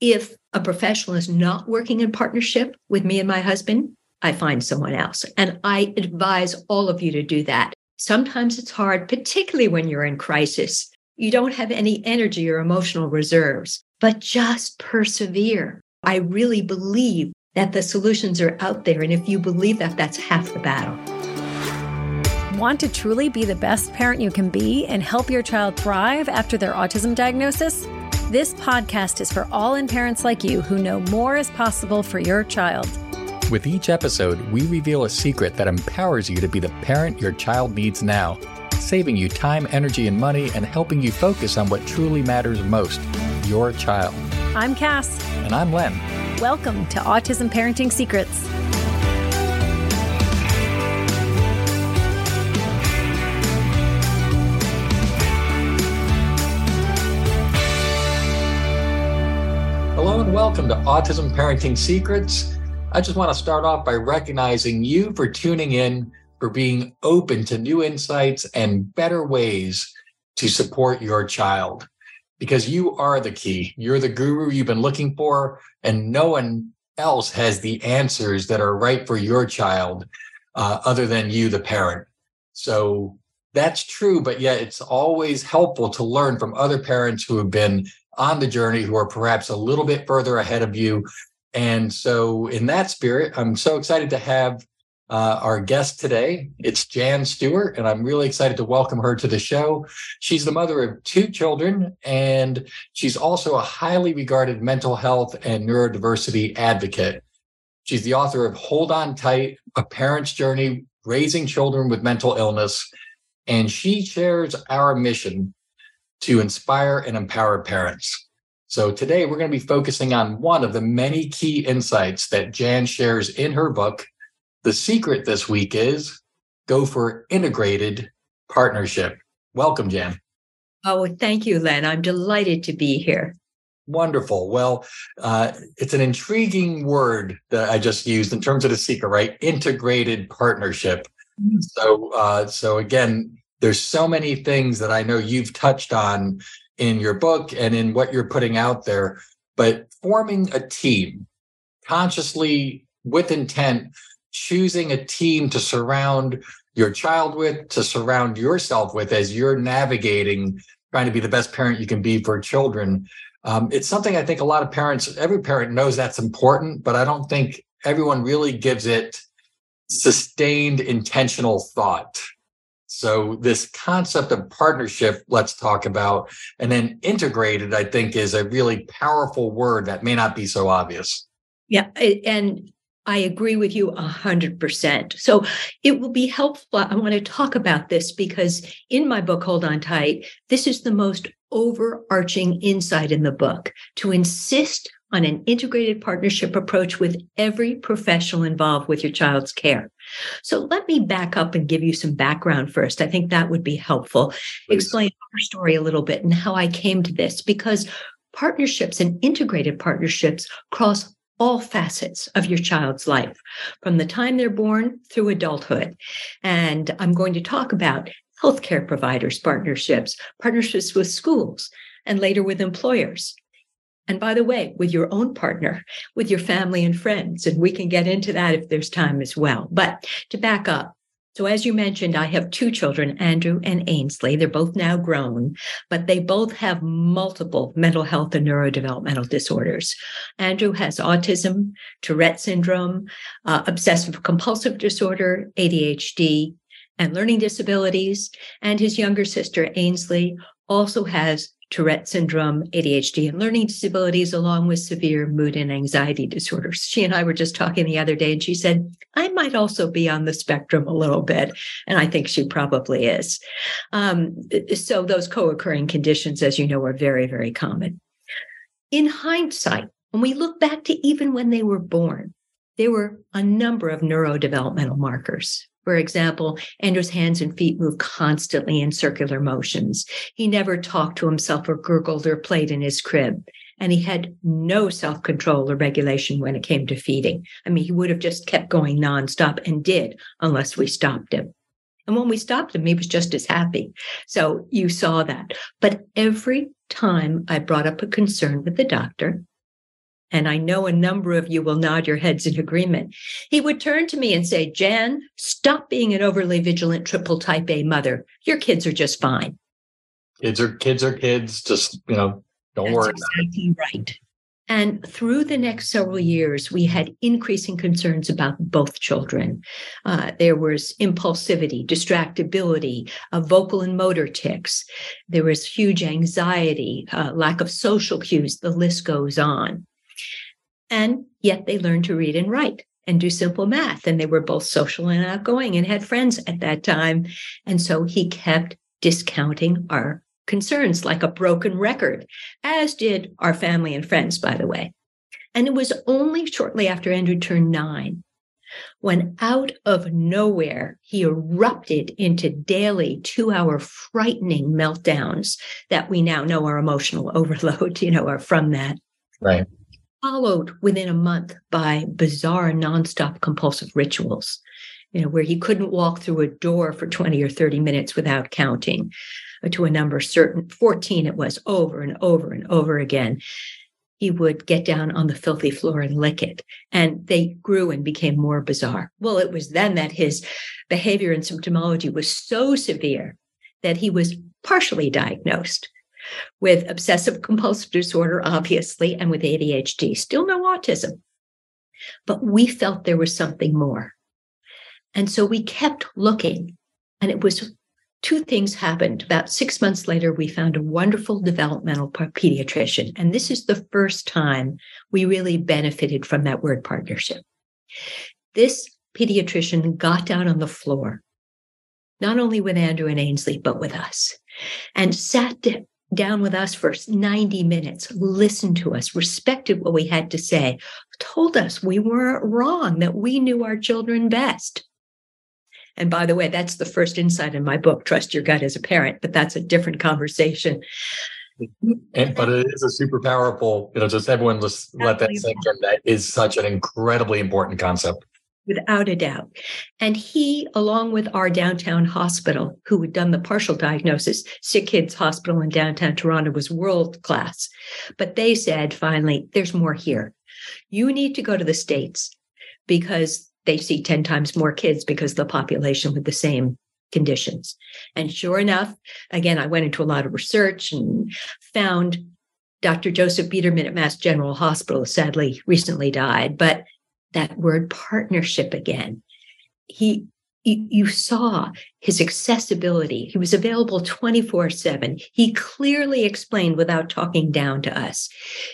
if a professional is not working in partnership with me and my husband, I find someone else. And I advise all of you to do that. Sometimes it's hard, particularly when you're in crisis. You don't have any energy or emotional reserves, but just persevere. I really believe that the solutions are out there. And if you believe that, that's half the battle. Want to truly be the best parent you can be and help your child thrive after their autism diagnosis? This podcast is for all in parents like you who know more is possible for your child. With each episode, we reveal a secret that empowers you to be the parent your child needs now, saving you time, energy, and money, and helping you focus on what truly matters most your child. I'm Cass. And I'm Len. Welcome to Autism Parenting Secrets. Welcome to Autism Parenting Secrets. I just want to start off by recognizing you for tuning in, for being open to new insights and better ways to support your child because you are the key. You're the guru you've been looking for, and no one else has the answers that are right for your child uh, other than you, the parent. So that's true, but yet it's always helpful to learn from other parents who have been on the journey, who are perhaps a little bit further ahead of you. And so, in that spirit, I'm so excited to have uh, our guest today. It's Jan Stewart, and I'm really excited to welcome her to the show. She's the mother of two children, and she's also a highly regarded mental health and neurodiversity advocate. She's the author of Hold On Tight A Parent's Journey Raising Children with Mental Illness, and she shares our mission to inspire and empower parents. So today we're going to be focusing on one of the many key insights that Jan shares in her book, the secret this week is go for integrated partnership. Welcome, Jan. Oh, thank you, Len. I'm delighted to be here. Wonderful. Well, uh, it's an intriguing word that I just used in terms of the secret, right? Integrated partnership. Mm-hmm. So, uh, so again, there's so many things that I know you've touched on in your book and in what you're putting out there, but forming a team consciously with intent choosing a team to surround your child with, to surround yourself with as you're navigating trying to be the best parent you can be for children. Um, it's something I think a lot of parents, every parent knows that's important, but I don't think everyone really gives it sustained intentional thought. So this concept of partnership, let's talk about, and then integrated, I think is a really powerful word that may not be so obvious. Yeah. And I agree with you 100%. So it will be helpful. I want to talk about this because in my book, Hold On Tight, this is the most overarching insight in the book to insist on an integrated partnership approach with every professional involved with your child's care. So let me back up and give you some background first. I think that would be helpful. Please. Explain our story a little bit and how I came to this because partnerships and integrated partnerships cross all facets of your child's life from the time they're born through adulthood. And I'm going to talk about healthcare providers partnerships, partnerships with schools, and later with employers. And by the way, with your own partner, with your family and friends. And we can get into that if there's time as well. But to back up, so, as you mentioned, I have two children, Andrew and Ainsley. They're both now grown, but they both have multiple mental health and neurodevelopmental disorders. Andrew has autism, Tourette syndrome, uh, obsessive compulsive disorder, ADHD, and learning disabilities. And his younger sister, Ainsley, also has Tourette syndrome, ADHD, and learning disabilities, along with severe mood and anxiety disorders. She and I were just talking the other day, and she said, I might also be on the spectrum a little bit. And I think she probably is. Um, so, those co occurring conditions, as you know, are very, very common. In hindsight, when we look back to even when they were born, there were a number of neurodevelopmental markers for example, Andrew's hands and feet move constantly in circular motions. He never talked to himself or gurgled or played in his crib. And he had no self control or regulation when it came to feeding. I mean, he would have just kept going nonstop and did unless we stopped him. And when we stopped him, he was just as happy. So you saw that. But every time I brought up a concern with the doctor, and I know a number of you will nod your heads in agreement, he would turn to me and say, Jan, stop being an overly vigilant triple type A mother. Your kids are just fine. Kids are kids are kids. Just, you know, don't That's worry. exactly right. And through the next several years, we had increasing concerns about both children. Uh, there was impulsivity, distractibility, uh, vocal and motor tics. There was huge anxiety, uh, lack of social cues. The list goes on. And yet they learned to read and write and do simple math. And they were both social and outgoing and had friends at that time. And so he kept discounting our concerns like a broken record, as did our family and friends, by the way. And it was only shortly after Andrew turned nine when out of nowhere he erupted into daily two hour frightening meltdowns that we now know are emotional overload, you know, are from that. Right. Followed within a month by bizarre nonstop compulsive rituals, you know, where he couldn't walk through a door for 20 or 30 minutes without counting uh, to a number certain 14 it was over and over and over again. He would get down on the filthy floor and lick it and they grew and became more bizarre. Well it was then that his behavior and symptomology was so severe that he was partially diagnosed with obsessive compulsive disorder obviously and with ADHD still no autism but we felt there was something more and so we kept looking and it was two things happened. About six months later, we found a wonderful developmental pediatrician. And this is the first time we really benefited from that word partnership. This pediatrician got down on the floor, not only with Andrew and Ainsley, but with us, and sat down with us for 90 minutes, listened to us, respected what we had to say, told us we weren't wrong, that we knew our children best. And by the way, that's the first insight in my book, Trust Your Gut as a Parent, but that's a different conversation. And but it is a super powerful, you know, just everyone just let that sink in. That is such an incredibly important concept. Without a doubt. And he, along with our downtown hospital, who had done the partial diagnosis, Sick Kids Hospital in downtown Toronto was world class. But they said finally, there's more here. You need to go to the States because they see 10 times more kids because the population with the same conditions. And sure enough, again, I went into a lot of research and found Dr. Joseph Biederman at Mass General Hospital sadly recently died, but that word partnership again. He you saw his accessibility. He was available 24 7. He clearly explained without talking down to us.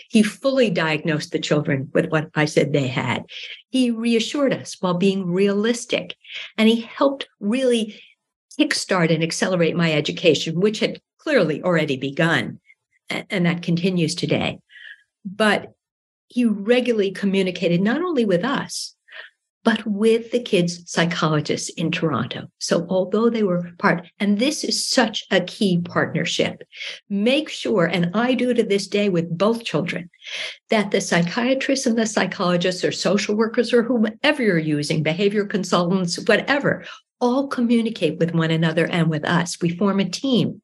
He fully diagnosed the children with what I said they had. He reassured us while being realistic. And he helped really kickstart and accelerate my education, which had clearly already begun. And that continues today. But he regularly communicated not only with us, but with the kids' psychologists in Toronto. So although they were part, and this is such a key partnership, make sure, and I do to this day with both children, that the psychiatrists and the psychologists or social workers or whomever you're using, behavior consultants, whatever, all communicate with one another and with us. We form a team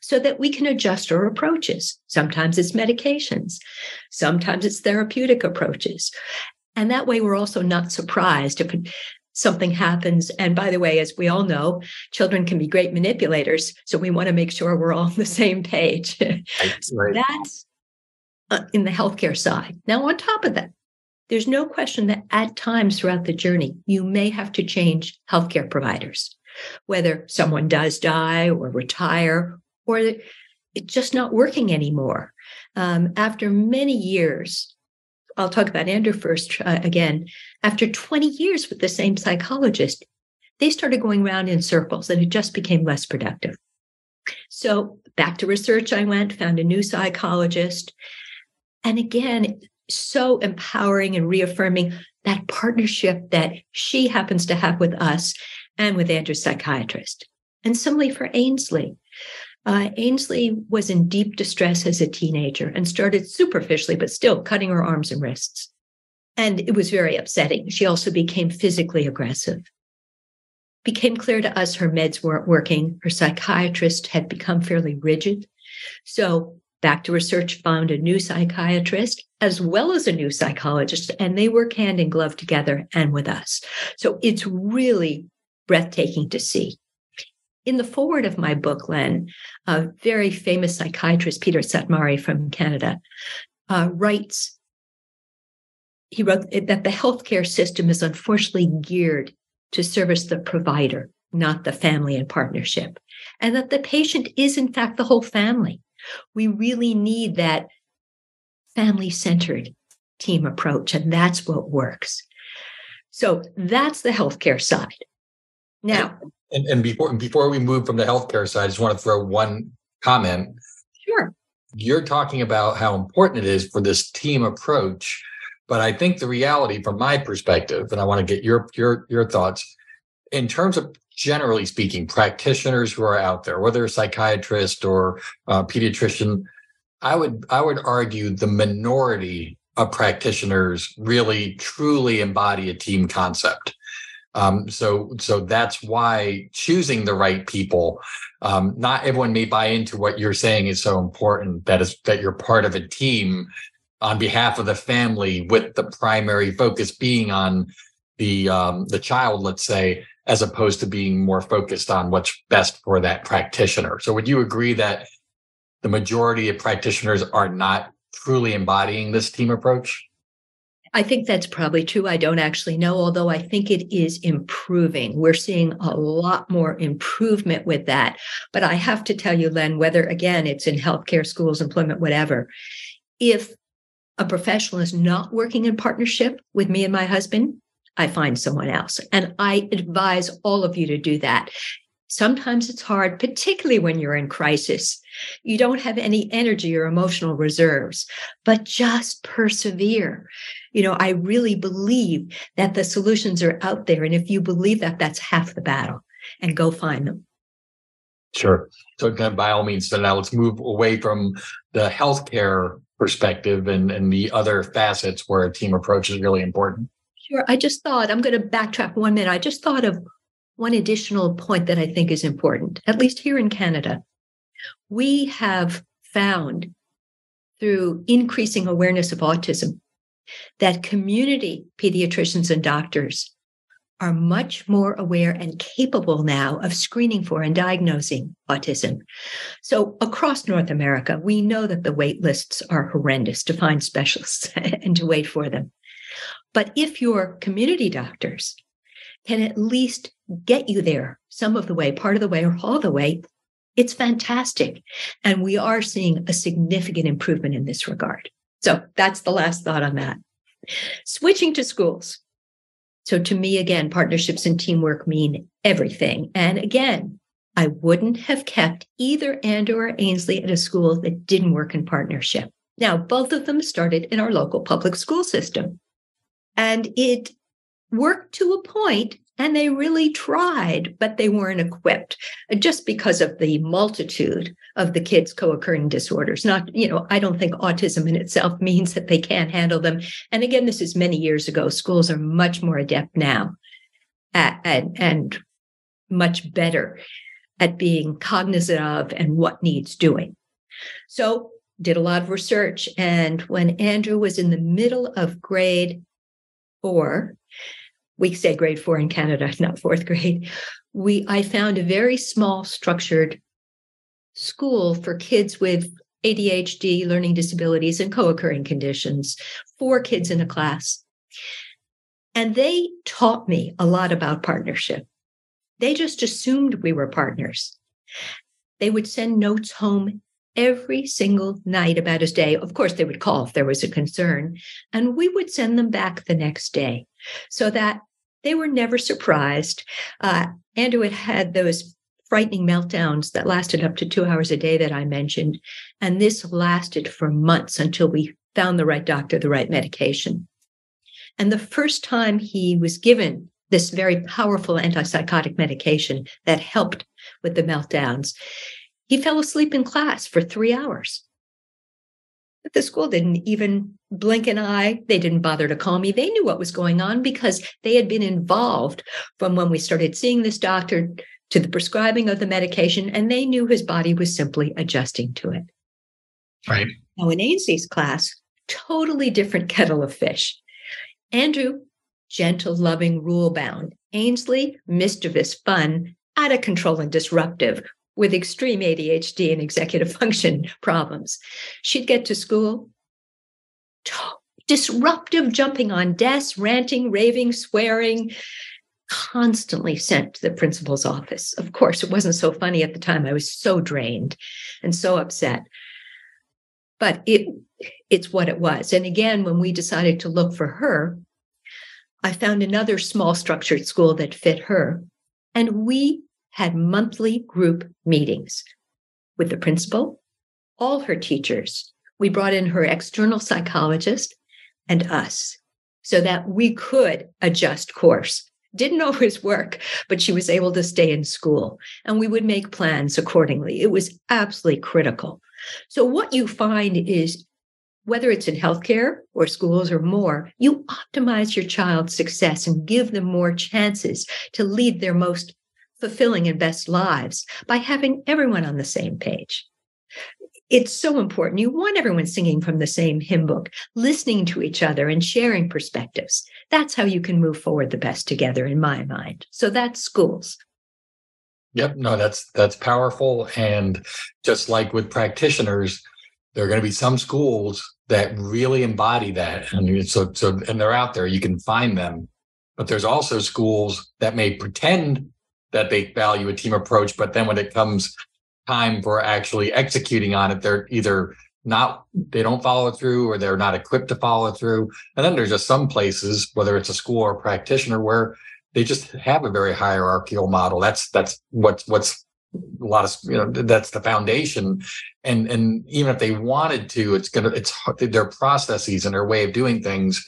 so that we can adjust our approaches. Sometimes it's medications, sometimes it's therapeutic approaches. And that way, we're also not surprised if something happens. And by the way, as we all know, children can be great manipulators. So we want to make sure we're all on the same page. Right. That's uh, in the healthcare side. Now, on top of that, there's no question that at times throughout the journey, you may have to change healthcare providers, whether someone does die or retire or it's just not working anymore. Um, after many years I'll talk about Andrew first uh, again. After 20 years with the same psychologist, they started going around in circles and it just became less productive. So back to research, I went, found a new psychologist. And again, so empowering and reaffirming that partnership that she happens to have with us and with Andrew's psychiatrist. And similarly for Ainsley. Uh, Ainsley was in deep distress as a teenager and started superficially, but still cutting her arms and wrists. And it was very upsetting. She also became physically aggressive. Became clear to us her meds weren't working. Her psychiatrist had become fairly rigid. So Back to Research found a new psychiatrist as well as a new psychologist, and they work hand in glove together and with us. So it's really breathtaking to see. In the foreword of my book, Len, a very famous psychiatrist, Peter Szatmari from Canada, uh, writes he wrote that the healthcare system is unfortunately geared to service the provider, not the family and partnership, and that the patient is, in fact, the whole family. We really need that family centered team approach, and that's what works. So that's the healthcare side. Now, and, and before before we move from the healthcare side, I just want to throw one comment. Sure. You're talking about how important it is for this team approach, but I think the reality, from my perspective, and I want to get your your your thoughts in terms of generally speaking, practitioners who are out there, whether a psychiatrist or a pediatrician, I would I would argue the minority of practitioners really truly embody a team concept. Um, so so that's why choosing the right people. Um, not everyone may buy into what you're saying is so important. That is that you're part of a team on behalf of the family, with the primary focus being on the um, the child, let's say, as opposed to being more focused on what's best for that practitioner. So would you agree that the majority of practitioners are not truly embodying this team approach? I think that's probably true. I don't actually know, although I think it is improving. We're seeing a lot more improvement with that. But I have to tell you, Len, whether again it's in healthcare, schools, employment, whatever, if a professional is not working in partnership with me and my husband, I find someone else. And I advise all of you to do that. Sometimes it's hard, particularly when you're in crisis. You don't have any energy or emotional reserves, but just persevere. You know, I really believe that the solutions are out there. And if you believe that, that's half the battle and go find them. Sure. So by all means, so now let's move away from the healthcare perspective and, and the other facets where a team approach is really important. Sure. I just thought I'm going to backtrack one minute. I just thought of one additional point that I think is important, at least here in Canada. We have found through increasing awareness of autism that community pediatricians and doctors are much more aware and capable now of screening for and diagnosing autism. So across North America, we know that the wait lists are horrendous to find specialists and to wait for them. But if your community doctors can at least get you there some of the way, part of the way, or all the way, it's fantastic. And we are seeing a significant improvement in this regard. So that's the last thought on that. Switching to schools. So to me, again, partnerships and teamwork mean everything. And again, I wouldn't have kept either Andrew or Ainsley at a school that didn't work in partnership. Now, both of them started in our local public school system. And it worked to a point and they really tried, but they weren't equipped uh, just because of the multitude of the kids' co occurring disorders. Not, you know, I don't think autism in itself means that they can't handle them. And again, this is many years ago. Schools are much more adept now at, at, and much better at being cognizant of and what needs doing. So, did a lot of research. And when Andrew was in the middle of grade four, we say grade four in Canada, not fourth grade. We I found a very small structured school for kids with ADHD, learning disabilities, and co-occurring conditions, four kids in a class. And they taught me a lot about partnership. They just assumed we were partners. They would send notes home every single night about his day. Of course, they would call if there was a concern, and we would send them back the next day so that they were never surprised. Uh, Andrew had had those frightening meltdowns that lasted up to two hours a day that I mentioned. And this lasted for months until we found the right doctor, the right medication. And the first time he was given this very powerful antipsychotic medication that helped with the meltdowns, he fell asleep in class for three hours. But the school didn't even blink an eye. They didn't bother to call me. They knew what was going on because they had been involved from when we started seeing this doctor to the prescribing of the medication, and they knew his body was simply adjusting to it. Right. Now, in Ainsley's class, totally different kettle of fish. Andrew, gentle, loving, rule bound. Ainsley, mischievous, fun, out of control, and disruptive with extreme ADHD and executive function problems. She'd get to school, disruptive, jumping on desks, ranting, raving, swearing, constantly sent to the principal's office. Of course, it wasn't so funny at the time. I was so drained and so upset. But it it's what it was. And again, when we decided to look for her, I found another small structured school that fit her. And we had monthly group meetings with the principal, all her teachers. We brought in her external psychologist and us so that we could adjust course. Didn't always work, but she was able to stay in school and we would make plans accordingly. It was absolutely critical. So, what you find is whether it's in healthcare or schools or more, you optimize your child's success and give them more chances to lead their most fulfilling and best lives by having everyone on the same page. It's so important. You want everyone singing from the same hymn book, listening to each other and sharing perspectives. That's how you can move forward the best together, in my mind. So that's schools. Yep. No, that's that's powerful. And just like with practitioners, there are going to be some schools that really embody that. And so so and they're out there. You can find them. But there's also schools that may pretend that they value a team approach. But then when it comes time for actually executing on it, they're either not, they don't follow through or they're not equipped to follow through. And then there's just some places, whether it's a school or a practitioner, where they just have a very hierarchical model. That's, that's what's, what's a lot of, you know, that's the foundation. And, and even if they wanted to, it's to, it's their processes and their way of doing things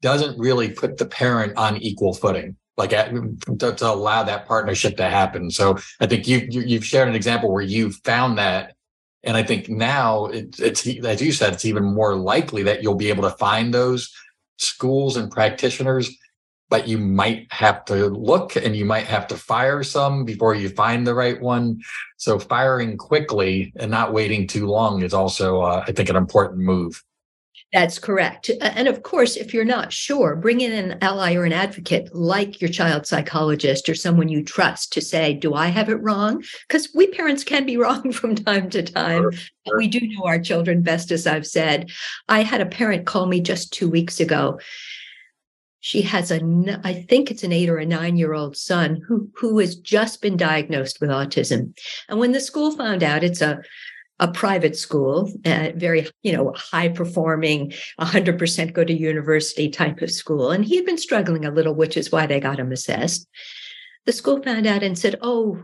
doesn't really put the parent on equal footing like to, to, allow that partnership to happen. So I think you, you have shared an example where you found that, and I think now it, it's as you said, it's even more likely that you'll be able to find those schools and practitioners. But you might have to look and you might have to fire some before you find the right one. So firing quickly and not waiting too long is also, uh, I think, an important move. That's correct. And of course, if you're not sure, bring in an ally or an advocate like your child psychologist or someone you trust to say, Do I have it wrong? Because we parents can be wrong from time to time. Sure, sure. We do know our children best, as I've said. I had a parent call me just two weeks ago. She has a, I think it's an eight or a nine year old son who, who has just been diagnosed with autism. And when the school found out, it's a a private school, uh, very, you know, high performing, 100% go to university type of school. And he had been struggling a little, which is why they got him assessed. The school found out and said, Oh,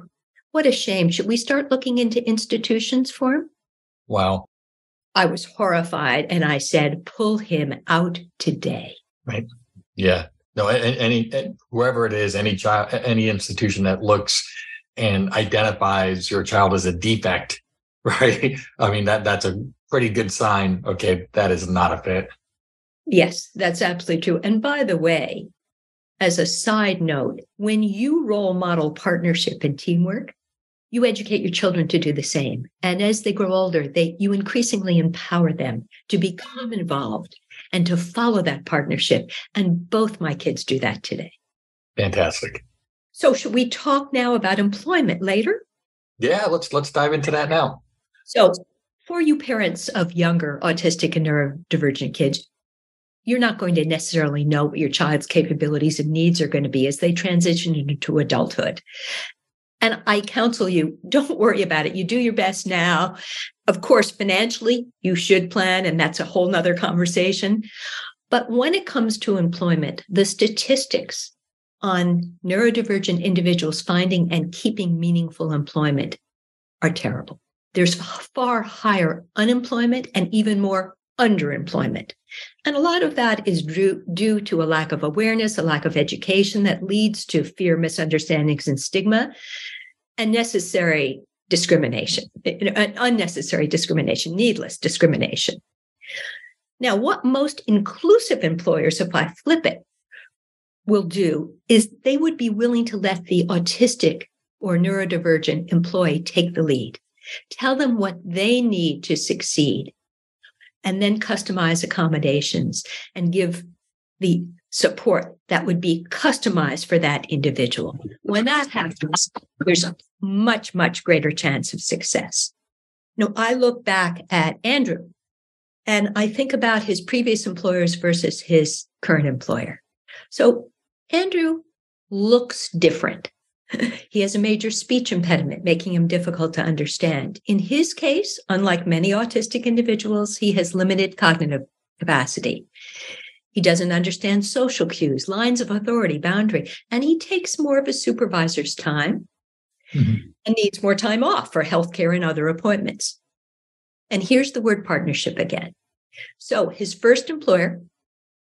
what a shame. Should we start looking into institutions for him? Wow. I was horrified and I said, Pull him out today. Right. Yeah. No, any, any wherever it is, any child, any institution that looks and identifies your child as a defect right? I mean, that that's a pretty good sign. Okay, that is not a fit. Yes, that's absolutely true. And by the way, as a side note, when you role model partnership and teamwork, you educate your children to do the same. And as they grow older, they you increasingly empower them to become involved and to follow that partnership. And both my kids do that today. Fantastic. So should we talk now about employment later? Yeah, let's let's dive into that now. So, for you parents of younger autistic and neurodivergent kids, you're not going to necessarily know what your child's capabilities and needs are going to be as they transition into adulthood. And I counsel you, don't worry about it. You do your best now. Of course, financially, you should plan, and that's a whole nother conversation. But when it comes to employment, the statistics on neurodivergent individuals finding and keeping meaningful employment are terrible there's far higher unemployment and even more underemployment. And a lot of that is due, due to a lack of awareness, a lack of education that leads to fear, misunderstandings, and stigma, and necessary discrimination, uh, uh, unnecessary discrimination, needless discrimination. Now, what most inclusive employers, if I flip it, will do is they would be willing to let the autistic or neurodivergent employee take the lead. Tell them what they need to succeed and then customize accommodations and give the support that would be customized for that individual. When that happens, there's a much, much greater chance of success. Now, I look back at Andrew and I think about his previous employers versus his current employer. So Andrew looks different. He has a major speech impediment, making him difficult to understand. In his case, unlike many autistic individuals, he has limited cognitive capacity. He doesn't understand social cues, lines of authority, boundary, and he takes more of a supervisor's time mm-hmm. and needs more time off for healthcare and other appointments. And here's the word partnership again. So his first employer,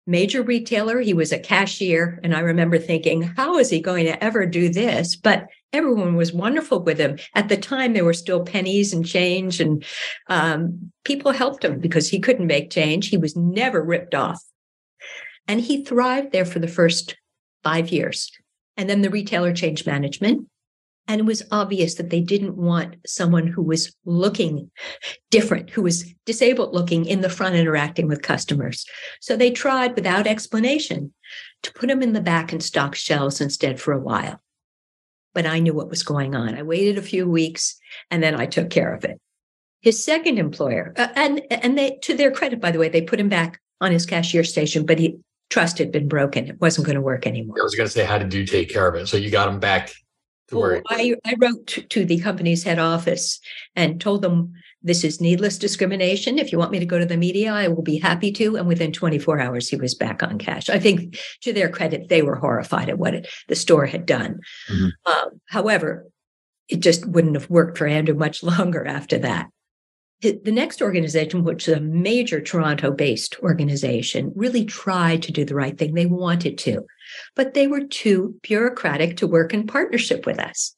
major retailer, he was a cashier. And I remember thinking, how is he going to ever do this? But everyone was wonderful with him. At the time, there were still pennies and change, and um, people helped him because he couldn't make change. He was never ripped off. And he thrived there for the first five years. And then the retailer changed management. And it was obvious that they didn't want someone who was looking different, who was disabled looking in the front interacting with customers. So they tried without explanation to put him in the back and stock shelves instead for a while. But I knew what was going on. I waited a few weeks and then I took care of it. His second employer, uh, and and they to their credit, by the way, they put him back on his cashier station, but he trust had been broken. It wasn't going to work anymore. I was going to say, how did you take care of it? So you got him back well, I, I wrote to the company's head office and told them this is needless discrimination. If you want me to go to the media, I will be happy to. And within 24 hours, he was back on cash. I think to their credit, they were horrified at what it, the store had done. Mm-hmm. Um, however, it just wouldn't have worked for Andrew much longer after that the next organization, which is a major Toronto based organization, really tried to do the right thing. They wanted to, but they were too bureaucratic to work in partnership with us.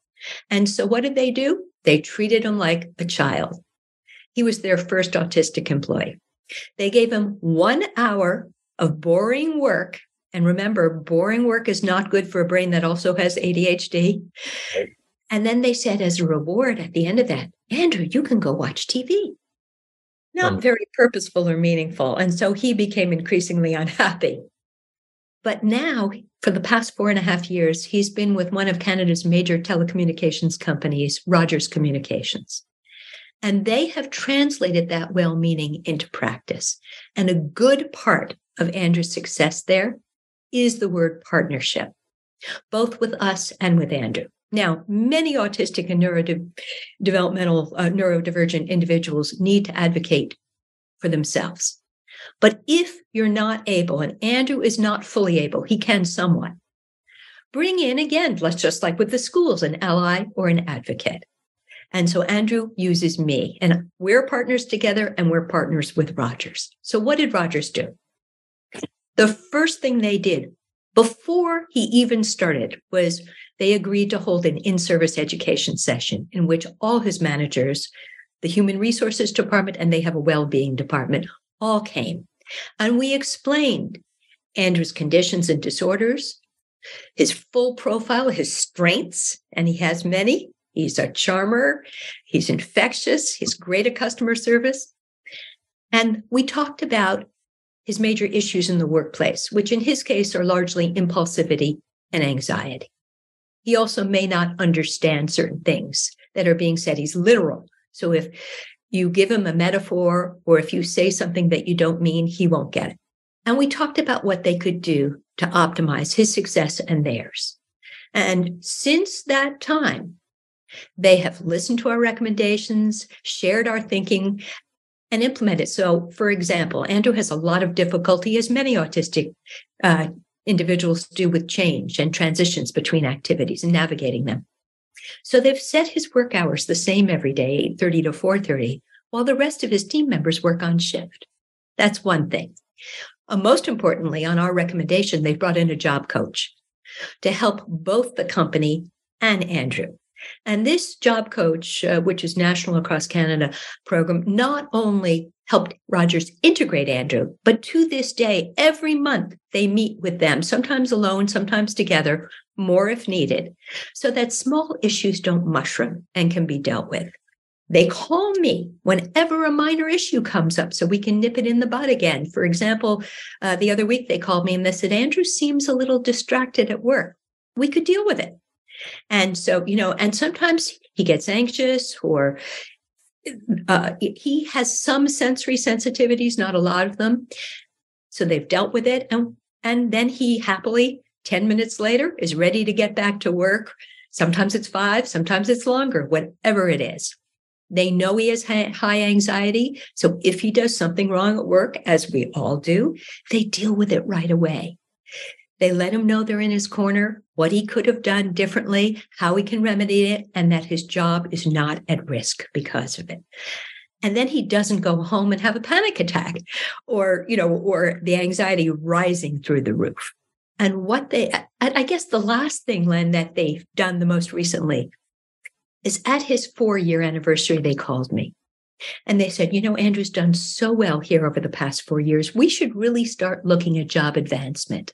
And so what did they do? They treated him like a child. He was their first autistic employee. They gave him one hour of boring work. And remember, boring work is not good for a brain that also has ADHD. And then they said, as a reward at the end of that, Andrew, you can go watch TV. Not um, very purposeful or meaningful. And so he became increasingly unhappy. But now, for the past four and a half years, he's been with one of Canada's major telecommunications companies, Rogers Communications. And they have translated that well meaning into practice. And a good part of Andrew's success there is the word partnership, both with us and with Andrew. Now, many autistic and neurodevelopmental, uh, neurodivergent individuals need to advocate for themselves. But if you're not able, and Andrew is not fully able, he can somewhat, bring in again, let's just like with the schools, an ally or an advocate. And so Andrew uses me, and we're partners together and we're partners with Rogers. So what did Rogers do? The first thing they did before he even started was they agreed to hold an in service education session in which all his managers, the human resources department, and they have a well being department, all came. And we explained Andrew's conditions and disorders, his full profile, his strengths, and he has many. He's a charmer, he's infectious, he's great at customer service. And we talked about his major issues in the workplace, which in his case are largely impulsivity and anxiety. He also may not understand certain things that are being said. He's literal. So if you give him a metaphor or if you say something that you don't mean, he won't get it. And we talked about what they could do to optimize his success and theirs. And since that time, they have listened to our recommendations, shared our thinking, and implemented. So, for example, Andrew has a lot of difficulty, as many autistic uh, individuals do with change and transitions between activities and navigating them. So they've set his work hours the same every day, 8:30 to 4:30, while the rest of his team members work on shift. That's one thing. Uh, most importantly, on our recommendation, they brought in a job coach to help both the company and Andrew. And this job coach, uh, which is national across Canada program, not only helped Rogers integrate Andrew, but to this day, every month they meet with them, sometimes alone, sometimes together, more if needed, so that small issues don't mushroom and can be dealt with. They call me whenever a minor issue comes up so we can nip it in the bud again. For example, uh, the other week they called me and they said, Andrew seems a little distracted at work. We could deal with it. And so, you know, and sometimes he gets anxious or uh, he has some sensory sensitivities, not a lot of them. So they've dealt with it. And, and then he happily, 10 minutes later, is ready to get back to work. Sometimes it's five, sometimes it's longer, whatever it is. They know he has high anxiety. So if he does something wrong at work, as we all do, they deal with it right away. They let him know they're in his corner, what he could have done differently, how he can remedy it, and that his job is not at risk because of it. And then he doesn't go home and have a panic attack or, you know, or the anxiety rising through the roof. And what they, I guess the last thing, Len, that they've done the most recently is at his four year anniversary, they called me and they said, you know, Andrew's done so well here over the past four years. We should really start looking at job advancement.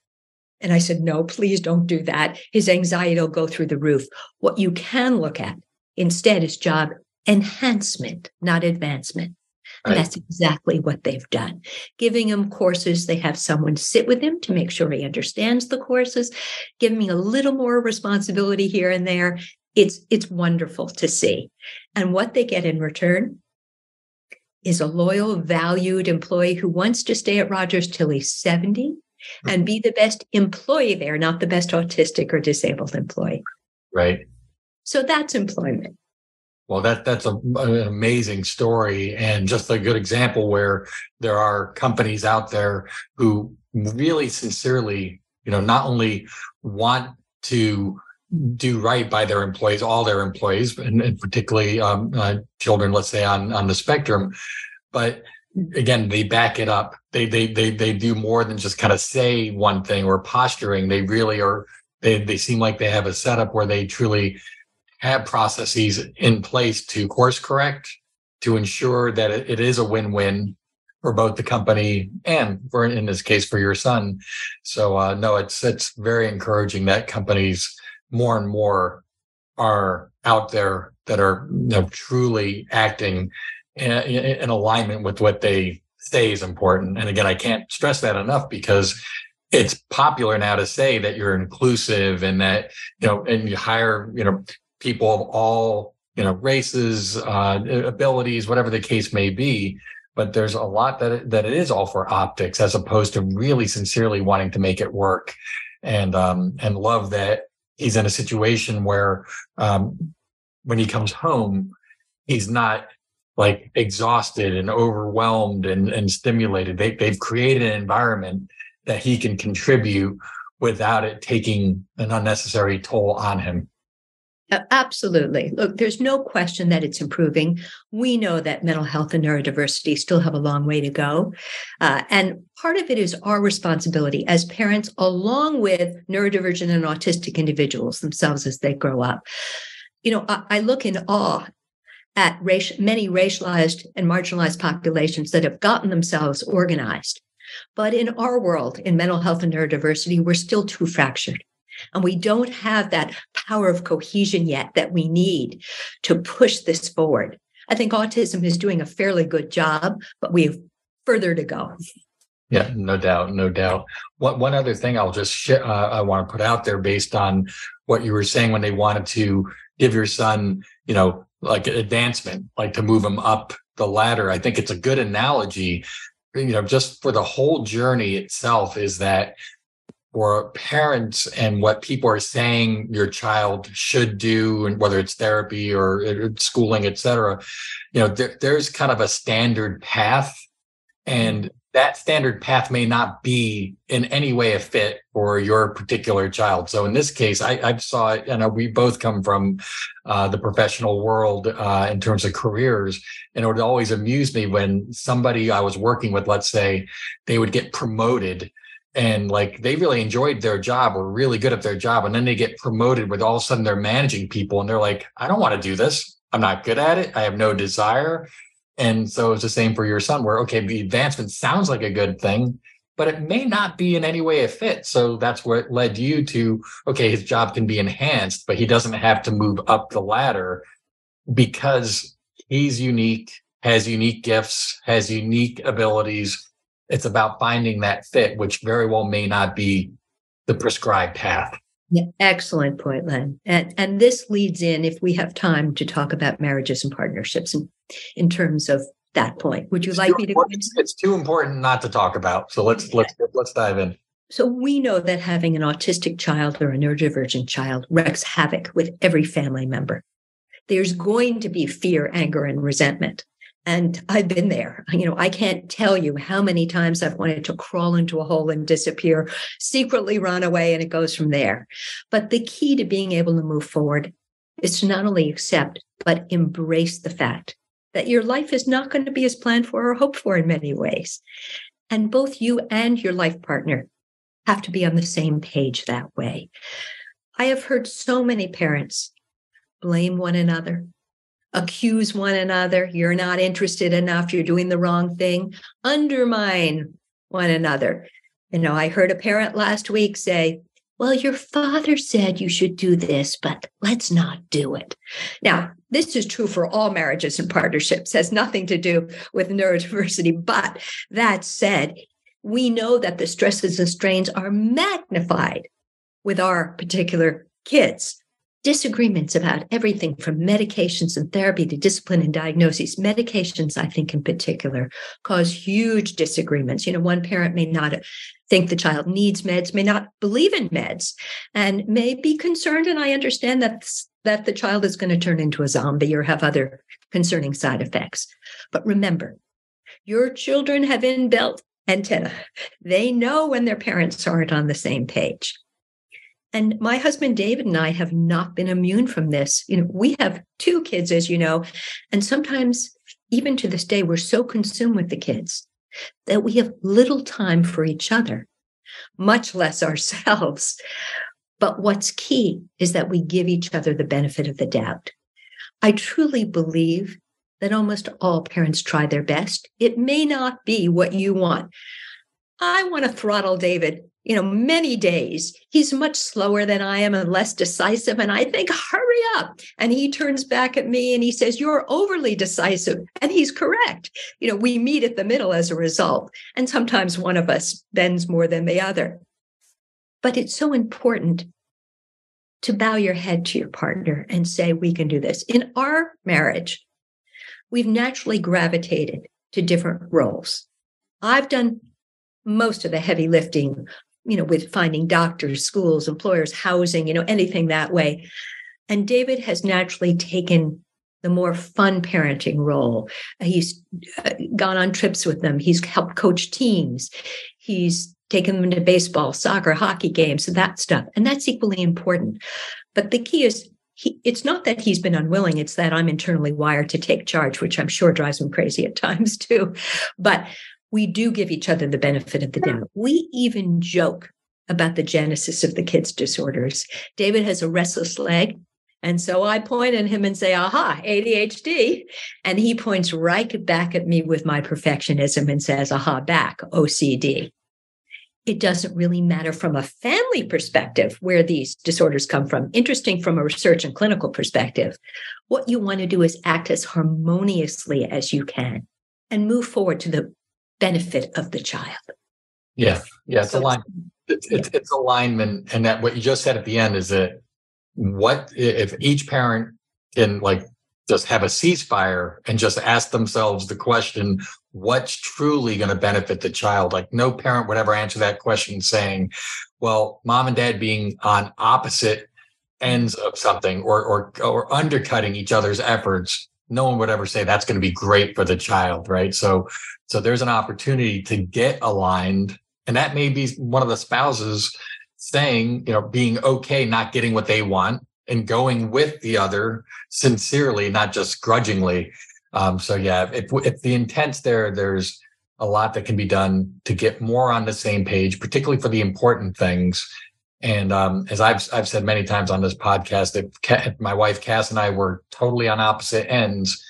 And I said, no, please don't do that. His anxiety will go through the roof. What you can look at instead is job enhancement, not advancement. And that's exactly what they've done. Giving him courses, they have someone sit with him to make sure he understands the courses, giving him a little more responsibility here and there. It's it's wonderful to see. And what they get in return is a loyal, valued employee who wants to stay at Rogers till he's 70 hmm. and be the best employee there, not the best autistic or disabled employee. Right. So that's employment. Well, that that's a, an amazing story and just a good example where there are companies out there who really sincerely, you know, not only want to do right by their employees, all their employees, and, and particularly um, uh, children, let's say on on the spectrum, but again they back it up. They they they they do more than just kind of say one thing or posturing. They really are they they seem like they have a setup where they truly have processes in place to course correct to ensure that it, is a win-win for both the company and for in this case for your son so uh no it's it's very encouraging that companies more and more are out there that are you know, truly acting in alignment with what they say is important. And again, I can't stress that enough because it's popular now to say that you're inclusive and that, you know, and you hire, you know, people of all, you know, races, uh, abilities, whatever the case may be. But there's a lot that it, that it is all for optics as opposed to really sincerely wanting to make it work. And, um, and love that he's in a situation where, um, when he comes home, he's not like exhausted and overwhelmed and, and stimulated. They, they've created an environment that he can contribute without it taking an unnecessary toll on him. Absolutely. Look, there's no question that it's improving. We know that mental health and neurodiversity still have a long way to go. Uh, and part of it is our responsibility as parents, along with neurodivergent and autistic individuals themselves as they grow up. You know, I, I look in awe at many racialized and marginalized populations that have gotten themselves organized. But in our world, in mental health and neurodiversity, we're still too fractured. And we don't have that power of cohesion yet that we need to push this forward. I think autism is doing a fairly good job, but we have further to go. Yeah, no doubt, no doubt. One one other thing I'll just sh- uh, I want to put out there based on what you were saying when they wanted to give your son, you know, like advancement, like to move him up the ladder. I think it's a good analogy, you know, just for the whole journey itself is that for parents and what people are saying your child should do and whether it's therapy or schooling et cetera you know there, there's kind of a standard path and that standard path may not be in any way a fit for your particular child. So in this case, I, I saw it, and we both come from uh, the professional world uh, in terms of careers, and it would always amuse me when somebody I was working with, let's say, they would get promoted. And like they really enjoyed their job, were really good at their job, and then they get promoted with all of a sudden they're managing people, and they're like, "I don't want to do this. I'm not good at it. I have no desire." And so it's the same for your son, where, okay, the advancement sounds like a good thing, but it may not be in any way a fit. So that's what led you to, okay, his job can be enhanced, but he doesn't have to move up the ladder because he's unique, has unique gifts, has unique abilities. It's about finding that fit, which very well may not be the prescribed path. Yeah, excellent point, Len. And and this leads in, if we have time, to talk about marriages and partnerships in, in terms of that point. Would you it's like me to? It's, it's, too important not to talk about. So let's okay. let's let's dive in. So we know that having an autistic child or a neurodivergent child wreaks havoc with every family member. There's going to be fear, anger, and resentment. And I've been there. You know, I can't tell you how many times I've wanted to crawl into a hole and disappear, secretly run away, and it goes from there. But the key to being able to move forward is to not only accept, but embrace the fact that your life is not going to be as planned for or hoped for in many ways. And both you and your life partner have to be on the same page that way. I have heard so many parents blame one another, accuse one another. You're not interested enough. You're doing the wrong thing. Undermine one another. You know, I heard a parent last week say, well, your father said you should do this, but let's not do it. Now, this is true for all marriages and partnerships, has nothing to do with neurodiversity. But that said, we know that the stresses and strains are magnified with our particular kids disagreements about everything from medications and therapy to discipline and diagnoses. Medications, I think, in particular, cause huge disagreements. You know, one parent may not think the child needs meds, may not believe in meds, and may be concerned. And I understand that that the child is going to turn into a zombie or have other concerning side effects. But remember, your children have inbuilt antenna. They know when their parents aren't on the same page. And my husband David and I have not been immune from this. You know, we have two kids, as you know, and sometimes, even to this day, we're so consumed with the kids that we have little time for each other, much less ourselves. But what's key is that we give each other the benefit of the doubt. I truly believe that almost all parents try their best. It may not be what you want. I want to throttle David you know, many days. He's much slower than I am and less decisive. And I think, hurry up. And he turns back at me and he says, You're overly decisive. And he's correct. You know, we meet at the middle as a result. And sometimes one of us bends more than the other. But it's so important to bow your head to your partner and say, We can do this. In our marriage, we've naturally gravitated to different roles. I've done most of the heavy lifting you know, with finding doctors, schools, employers, housing, you know, anything that way. And David has naturally taken the more fun parenting role. He's uh, gone on trips with them. He's helped coach teams. He's taken them to baseball, soccer, hockey games, that stuff. And that's equally important. But the key is he, it's not that he's been unwilling, it's that I'm internally wired to take charge, which I'm sure drives him crazy at times too. But we do give each other the benefit of the doubt. We even joke about the genesis of the kid's disorders. David has a restless leg. And so I point at him and say, aha, ADHD. And he points right back at me with my perfectionism and says, aha, back, OCD. It doesn't really matter from a family perspective where these disorders come from. Interesting from a research and clinical perspective. What you want to do is act as harmoniously as you can and move forward to the benefit of the child. Yeah, yeah, it's so alignment. It's, it's, it's alignment, and that what you just said at the end is that what if each parent can like just have a ceasefire and just ask themselves the question what's truly going to benefit the child like no parent would ever answer that question saying well mom and dad being on opposite ends of something or or or undercutting each other's efforts no one would ever say that's going to be great for the child right? So so there's an opportunity to get aligned and that may be one of the spouses saying you know being okay not getting what they want and going with the other sincerely not just grudgingly. Um, so yeah if, if the intent's there there's a lot that can be done to get more on the same page particularly for the important things and um, as I've I've said many times on this podcast, that my wife Cass and I were totally on opposite ends,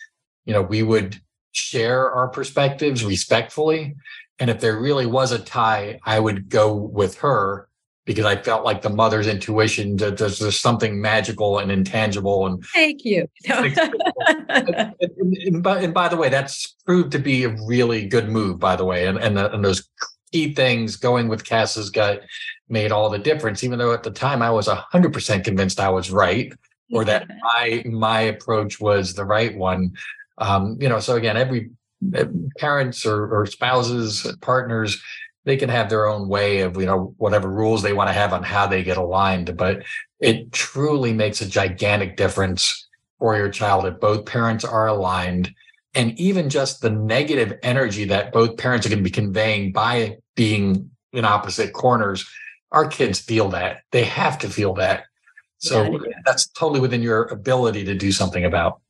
you know, we would share our perspectives respectfully, and if there really was a tie, I would go with her because I felt like the mother's intuition that there's, there's something magical and intangible. And thank you. and, and, and, by, and, by, the way, that's proved to be a really good move, by the way. And and, the, and those key things going with Cass's gut made all the difference, even though at the time I was 100% convinced I was right or that my my approach was the right one. Um, you know, so again, every eh, parents or, or spouses, partners, they can have their own way of you know whatever rules they want to have on how they get aligned but it truly makes a gigantic difference for your child if both parents are aligned and even just the negative energy that both parents are going to be conveying by being in opposite corners our kids feel that they have to feel that so that's totally within your ability to do something about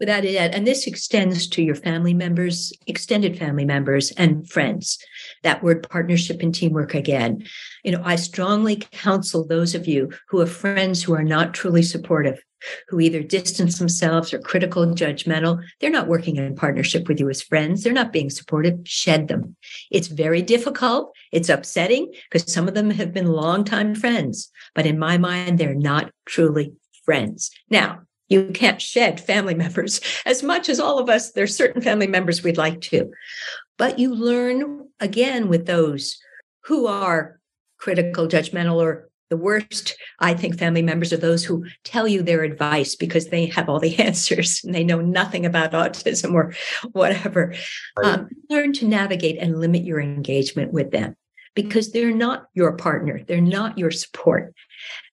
without a doubt. And this extends to your family members, extended family members, and friends. That word partnership and teamwork again. You know, I strongly counsel those of you who have friends who are not truly supportive, who either distance themselves or critical and judgmental. They're not working in partnership with you as friends. They're not being supportive. Shed them. It's very difficult. It's upsetting because some of them have been longtime friends, but in my mind, they're not truly friends. Now, you can't shed family members as much as all of us. There's certain family members we'd like to, but you learn again with those who are critical, judgmental, or the worst, I think, family members are those who tell you their advice because they have all the answers and they know nothing about autism or whatever. Right. Um, learn to navigate and limit your engagement with them because they're not your partner, they're not your support.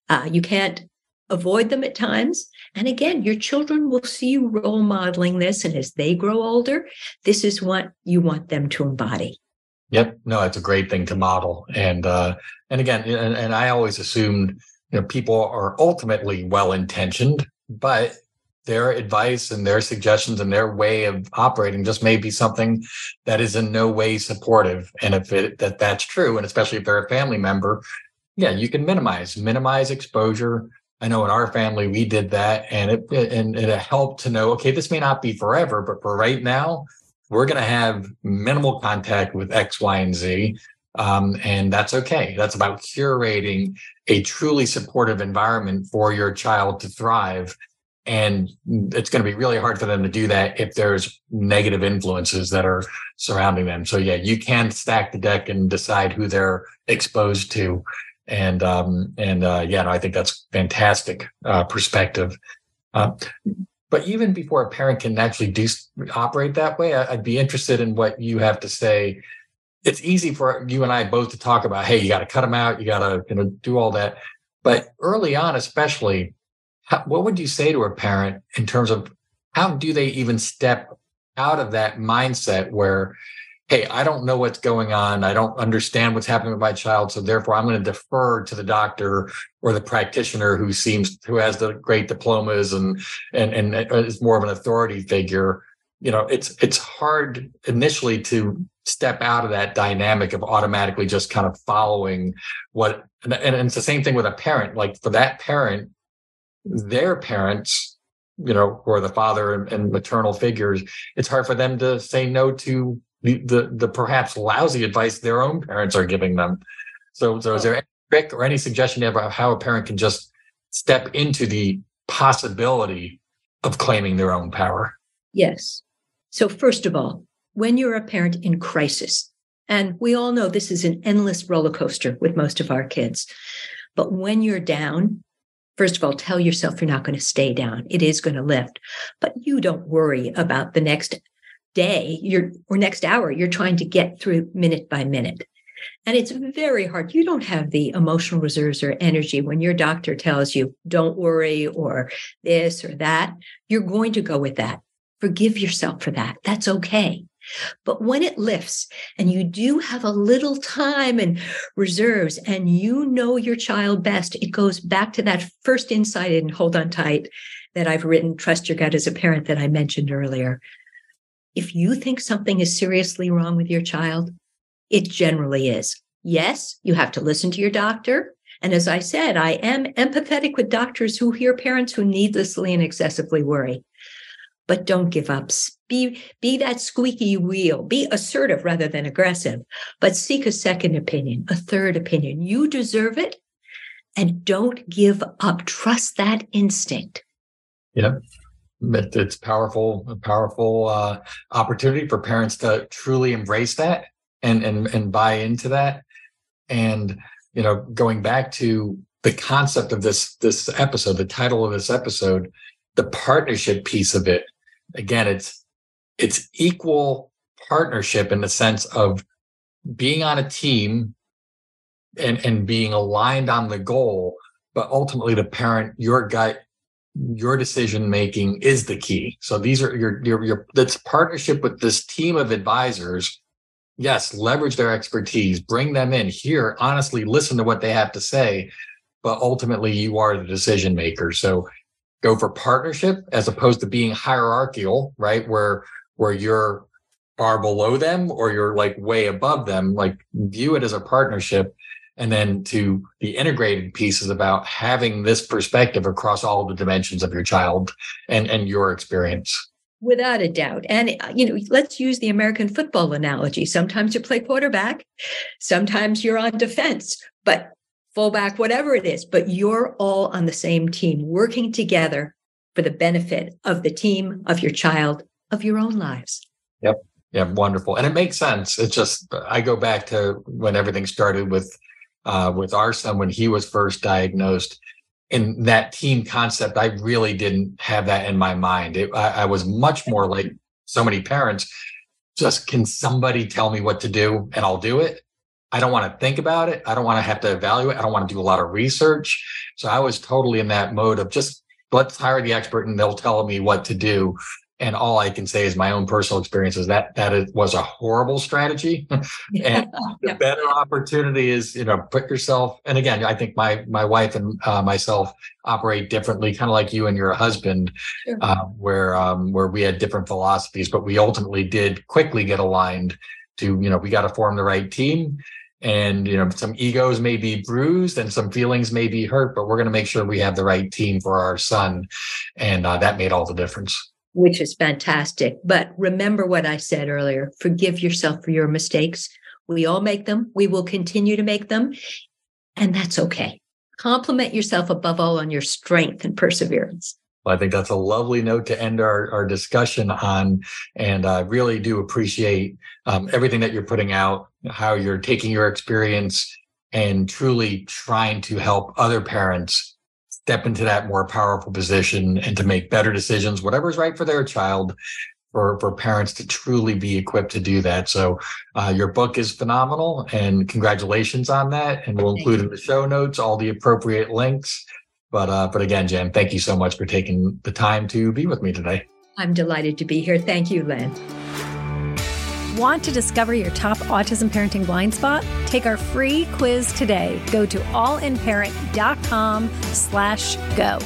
Uh, you can't avoid them at times. And again, your children will see you role modeling this. And as they grow older, this is what you want them to embody. Yep. No, it's a great thing to model. And, uh, and again, and, and I always assumed, you know, people are ultimately well intentioned, but their advice and their suggestions and their way of operating just may be something that is in no way supportive. And if it, that that's true, and especially if they're a family member, yeah, you can minimize, minimize exposure, I know in our family we did that, and it and it helped to know. Okay, this may not be forever, but for right now, we're going to have minimal contact with X, Y, and Z, um, and that's okay. That's about curating a truly supportive environment for your child to thrive. And it's going to be really hard for them to do that if there's negative influences that are surrounding them. So yeah, you can stack the deck and decide who they're exposed to and um, and uh, yeah, no, I think that's fantastic uh, perspective. Uh, but even before a parent can actually do operate that way, I, would be interested in what you have to say. It's easy for you and I both to talk about, hey, you got to cut them out, you got to you know do all that. But early on, especially, how, what would you say to a parent in terms of how do they even step out of that mindset where hey, I don't know what's going on. I don't understand what's happening with my child. So therefore, I'm going to defer to the doctor or the practitioner who seems who has the great diplomas and and and is more of an authority figure. You know, it's it's hard initially to step out of that dynamic of automatically just kind of following what and, and it's the same thing with a parent. Like for that parent, their parents you know, or the father and, and, maternal figures, it's hard for them to say no to the, the, the perhaps lousy advice their own parents are giving them. So, so is there any trick or any suggestion about how a parent can just step into the possibility of claiming their own power? Yes. So, first of all, when you're a parent in crisis, and we all know this is an endless roller coaster with most of our kids, but when you're down, First of all, tell yourself you're not going to stay down. It is going to lift, but you don't worry about the next day you're or next hour you're trying to get through minute by minute. And it's very hard. You don't have the emotional reserves or energy when your doctor tells you don't worry or this or that. You're going to go with that. Forgive yourself for that. That's okay. But when it lifts and you do have a little time and reserves and you know your child best, it goes back to that first insight and hold on tight that I've written, Trust Your Gut as a Parent that I mentioned earlier if you think something is seriously wrong with your child, it generally is. Yes, you have to listen to your doctor. And as I said, I am empathetic with doctors who hear parents who needlessly and excessively worry. but don't give up. Be, be that squeaky wheel. Be assertive rather than aggressive, but seek a second opinion, a third opinion. You deserve it. And don't give up. Trust that instinct. Yep. It's powerful, a powerful uh, opportunity for parents to truly embrace that and and and buy into that. And you know, going back to the concept of this this episode, the title of this episode, the partnership piece of it. Again, it's it's equal partnership in the sense of being on a team and and being aligned on the goal but ultimately the parent your gut your decision making is the key. So these are your your your that's partnership with this team of advisors. Yes leverage their expertise bring them in here honestly listen to what they have to say but ultimately you are the decision maker. So go for partnership as opposed to being hierarchical right? Where where you're far below them or you're like way above them. Like view it as a partnership and then to the integrated piece is about having this perspective across all the dimensions of your child and and your experience. Without a doubt. And uh, you know let's use the american football analogy. Sometimes you play quarterback sometimes you're on defense but fullback whatever it is but you're all on the same team working together for the benefit of the team of your child of your own lives. Yep. Yeah wonderful. And it makes sense. It's just i go back to when everything started with uh, with our son when he was first diagnosed. In that team concept, I really didn't have that in my mind. It, I, I was much more like so many parents. Just can somebody tell me what to do and I'll do it. I don't want to think about it. I don't want to have to evaluate. I don't want to do a lot of research. So I was totally in that mode of just let's hire the expert and they'll tell me what to do and all I can say is my own personal experience is that that it was a horrible strategy. and yeah. the better opportunity is, you know, put yourself. And again, I think my my wife and uh, myself operate differently, kind of like you and your husband, sure. uh, where um, where we had different philosophies, but we ultimately did quickly get aligned. To you know, we got to form the right team. And you know, some egos may be bruised and some feelings may be hurt, but we're going to make sure we have the right team for our son, and uh, that made all the difference which is fantastic. But remember what I said earlier forgive yourself for your mistakes. We all make them, we will continue to make them, and that's okay. Compliment yourself above all on your strength and perseverance. Well, I think that's a lovely note to end our, our discussion on. And I really do appreciate um, everything that you're putting out, how you're taking your experience and truly trying to help other parents step into that more powerful position and to make better decisions, whatever is right for their child, for, for parents to truly be equipped to do that. So uh, your book is phenomenal and congratulations on that. And we'll include in the show notes all the appropriate links. But uh, but again, Jan, thank you so much for taking the time to be with me today. I'm delighted to be here. Thank you, Len. Want to discover your top autism parenting blind spot? Take our free quiz today. Go to allinparent.com slash go.